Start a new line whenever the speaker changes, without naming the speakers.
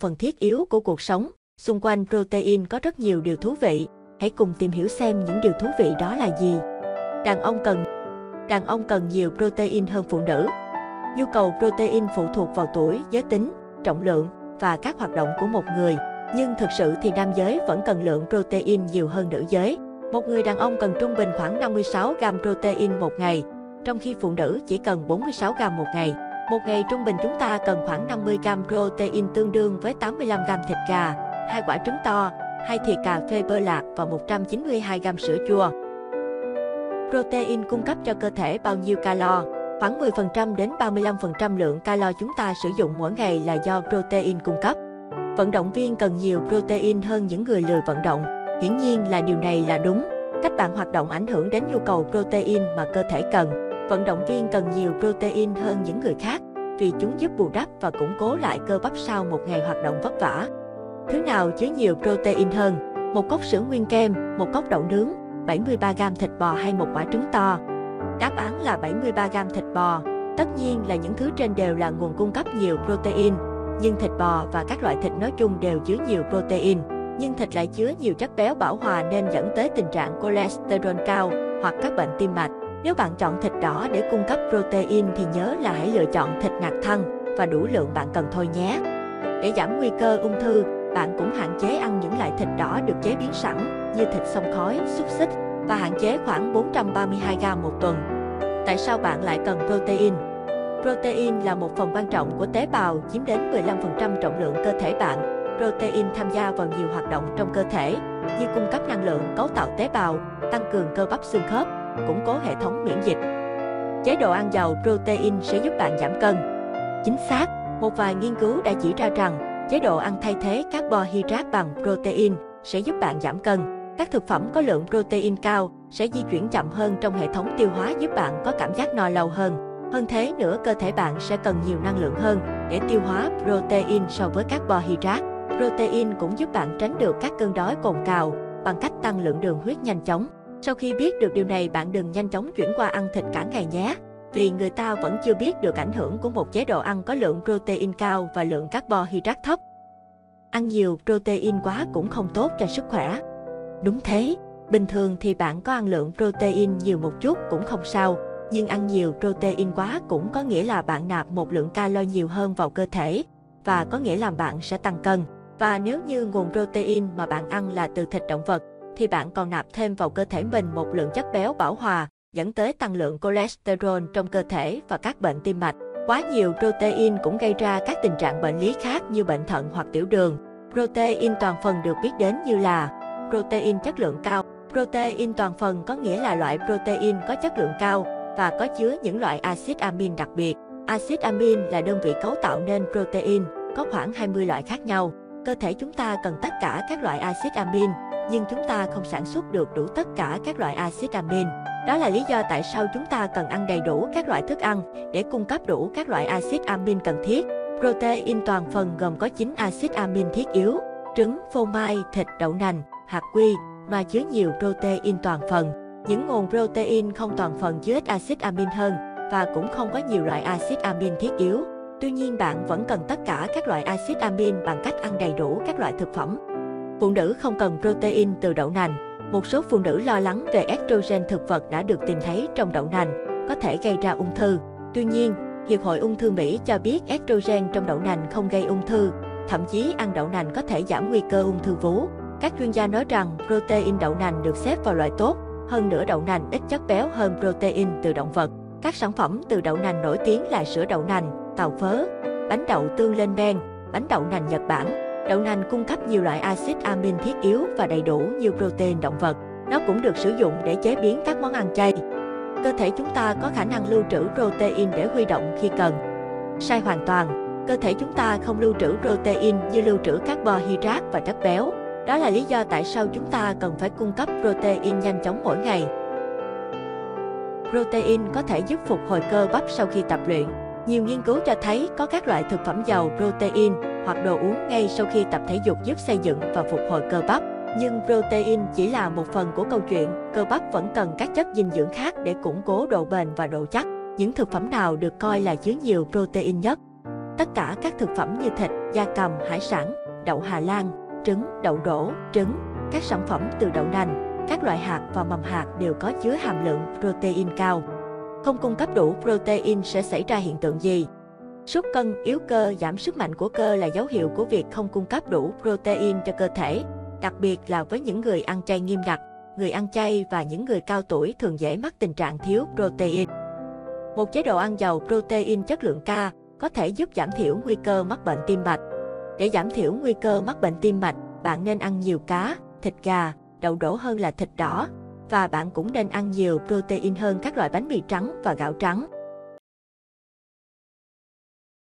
một phần thiết yếu của cuộc sống. Xung quanh protein có rất nhiều điều thú vị. Hãy cùng tìm hiểu xem những điều thú vị đó là gì. Đàn ông cần Đàn ông cần nhiều protein hơn phụ nữ. Nhu cầu protein phụ thuộc vào tuổi, giới tính, trọng lượng và các hoạt động của một người. Nhưng thực sự thì nam giới vẫn cần lượng protein nhiều hơn nữ giới. Một người đàn ông cần trung bình khoảng 56 gram protein một ngày, trong khi phụ nữ chỉ cần 46 gram một ngày. Một ngày trung bình chúng ta cần khoảng 50 gram protein tương đương với 85 gram thịt gà, hai quả trứng to, hai thìa cà phê bơ lạc và 192 gram sữa chua. Protein cung cấp cho cơ thể bao nhiêu calo? Khoảng 10% đến 35% lượng calo chúng ta sử dụng mỗi ngày là do protein cung cấp. Vận động viên cần nhiều protein hơn những người lười vận động. Hiển nhiên là điều này là đúng. Cách bạn hoạt động ảnh hưởng đến nhu cầu protein mà cơ thể cần. Vận động viên cần nhiều protein hơn những người khác vì chúng giúp bù đắp và củng cố lại cơ bắp sau một ngày hoạt động vất vả. Thứ nào chứa nhiều protein hơn? Một cốc sữa nguyên kem, một cốc đậu nướng, 73 g thịt bò hay một quả trứng to? Đáp án là 73 g thịt bò. Tất nhiên là những thứ trên đều là nguồn cung cấp nhiều protein, nhưng thịt bò và các loại thịt nói chung đều chứa nhiều protein. Nhưng thịt lại chứa nhiều chất béo bảo hòa nên dẫn tới tình trạng cholesterol cao hoặc các bệnh tim mạch. Nếu bạn chọn thịt đỏ để cung cấp protein thì nhớ là hãy lựa chọn thịt nạc thăn và đủ lượng bạn cần thôi nhé. Để giảm nguy cơ ung thư, bạn cũng hạn chế ăn những loại thịt đỏ được chế biến sẵn như thịt xông khói, xúc xích và hạn chế khoảng 432 g một tuần. Tại sao bạn lại cần protein? Protein là một phần quan trọng của tế bào, chiếm đến 15% trọng lượng cơ thể bạn. Protein tham gia vào nhiều hoạt động trong cơ thể, như cung cấp năng lượng, cấu tạo tế bào, tăng cường cơ bắp xương khớp, củng cố hệ thống miễn dịch. Chế độ ăn giàu protein sẽ giúp bạn giảm cân. Chính xác, một vài nghiên cứu đã chỉ ra rằng chế độ ăn thay thế carbohydrate bằng protein sẽ giúp bạn giảm cân. Các thực phẩm có lượng protein cao sẽ di chuyển chậm hơn trong hệ thống tiêu hóa giúp bạn có cảm giác no lâu hơn. Hơn thế nữa, cơ thể bạn sẽ cần nhiều năng lượng hơn để tiêu hóa protein so với carbohydrate. Protein cũng giúp bạn tránh được các cơn đói cồn cào bằng cách tăng lượng đường huyết nhanh chóng. Sau khi biết được điều này, bạn đừng nhanh chóng chuyển qua ăn thịt cả ngày nhé. Vì người ta vẫn chưa biết được ảnh hưởng của một chế độ ăn có lượng protein cao và lượng carbohydrate thấp. Ăn nhiều protein quá cũng không tốt cho sức khỏe. Đúng thế, bình thường thì bạn có ăn lượng protein nhiều một chút cũng không sao, nhưng ăn nhiều protein quá cũng có nghĩa là bạn nạp một lượng calo nhiều hơn vào cơ thể và có nghĩa là bạn sẽ tăng cân. Và nếu như nguồn protein mà bạn ăn là từ thịt động vật thì bạn còn nạp thêm vào cơ thể mình một lượng chất béo bảo hòa, dẫn tới tăng lượng cholesterol trong cơ thể và các bệnh tim mạch. Quá nhiều protein cũng gây ra các tình trạng bệnh lý khác như bệnh thận hoặc tiểu đường. Protein toàn phần được biết đến như là protein chất lượng cao. Protein toàn phần có nghĩa là loại protein có chất lượng cao và có chứa những loại axit amin đặc biệt. Axit amin là đơn vị cấu tạo nên protein, có khoảng 20 loại khác nhau. Cơ thể chúng ta cần tất cả các loại axit amin, nhưng chúng ta không sản xuất được đủ tất cả các loại axit amin. Đó là lý do tại sao chúng ta cần ăn đầy đủ các loại thức ăn để cung cấp đủ các loại axit amin cần thiết. Protein toàn phần gồm có 9 axit amin thiết yếu, trứng, phô mai, thịt, đậu nành, hạt quy, mà chứa nhiều protein toàn phần. Những nguồn protein không toàn phần chứa ít axit amin hơn và cũng không có nhiều loại axit amin thiết yếu. Tuy nhiên bạn vẫn cần tất cả các loại axit amin bằng cách ăn đầy đủ các loại thực phẩm. Phụ nữ không cần protein từ đậu nành. Một số phụ nữ lo lắng về estrogen thực vật đã được tìm thấy trong đậu nành, có thể gây ra ung thư. Tuy nhiên, Hiệp hội Ung thư Mỹ cho biết estrogen trong đậu nành không gây ung thư, thậm chí ăn đậu nành có thể giảm nguy cơ ung thư vú. Các chuyên gia nói rằng protein đậu nành được xếp vào loại tốt, hơn nữa đậu nành ít chất béo hơn protein từ động vật. Các sản phẩm từ đậu nành nổi tiếng là sữa đậu nành, tàu phớ, bánh đậu tương lên men, bánh đậu nành Nhật Bản. Đậu nành cung cấp nhiều loại axit amin thiết yếu và đầy đủ như protein động vật. Nó cũng được sử dụng để chế biến các món ăn chay. Cơ thể chúng ta có khả năng lưu trữ protein để huy động khi cần. Sai hoàn toàn, cơ thể chúng ta không lưu trữ protein như lưu trữ carbohydrate và chất béo. Đó là lý do tại sao chúng ta cần phải cung cấp protein nhanh chóng mỗi ngày. Protein có thể giúp phục hồi cơ bắp sau khi tập luyện. Nhiều nghiên cứu cho thấy có các loại thực phẩm giàu protein hoặc đồ uống ngay sau khi tập thể dục giúp xây dựng và phục hồi cơ bắp. Nhưng protein chỉ là một phần của câu chuyện, cơ bắp vẫn cần các chất dinh dưỡng khác để củng cố độ bền và độ chắc. Những thực phẩm nào được coi là chứa nhiều protein nhất? Tất cả các thực phẩm như thịt, da cầm, hải sản, đậu Hà Lan, trứng, đậu đổ, trứng, các sản phẩm từ đậu nành, các loại hạt và mầm hạt đều có chứa hàm lượng protein cao. Không cung cấp đủ protein sẽ xảy ra hiện tượng gì? Sút cân, yếu cơ, giảm sức mạnh của cơ là dấu hiệu của việc không cung cấp đủ protein cho cơ thể, đặc biệt là với những người ăn chay nghiêm ngặt, người ăn chay và những người cao tuổi thường dễ mắc tình trạng thiếu protein. Một chế độ ăn giàu protein chất lượng cao có thể giúp giảm thiểu nguy cơ mắc bệnh tim mạch. Để giảm thiểu nguy cơ mắc bệnh tim mạch, bạn nên ăn nhiều cá, thịt gà, đậu đổ hơn là thịt đỏ và bạn cũng nên ăn nhiều protein hơn các loại bánh mì trắng và gạo trắng.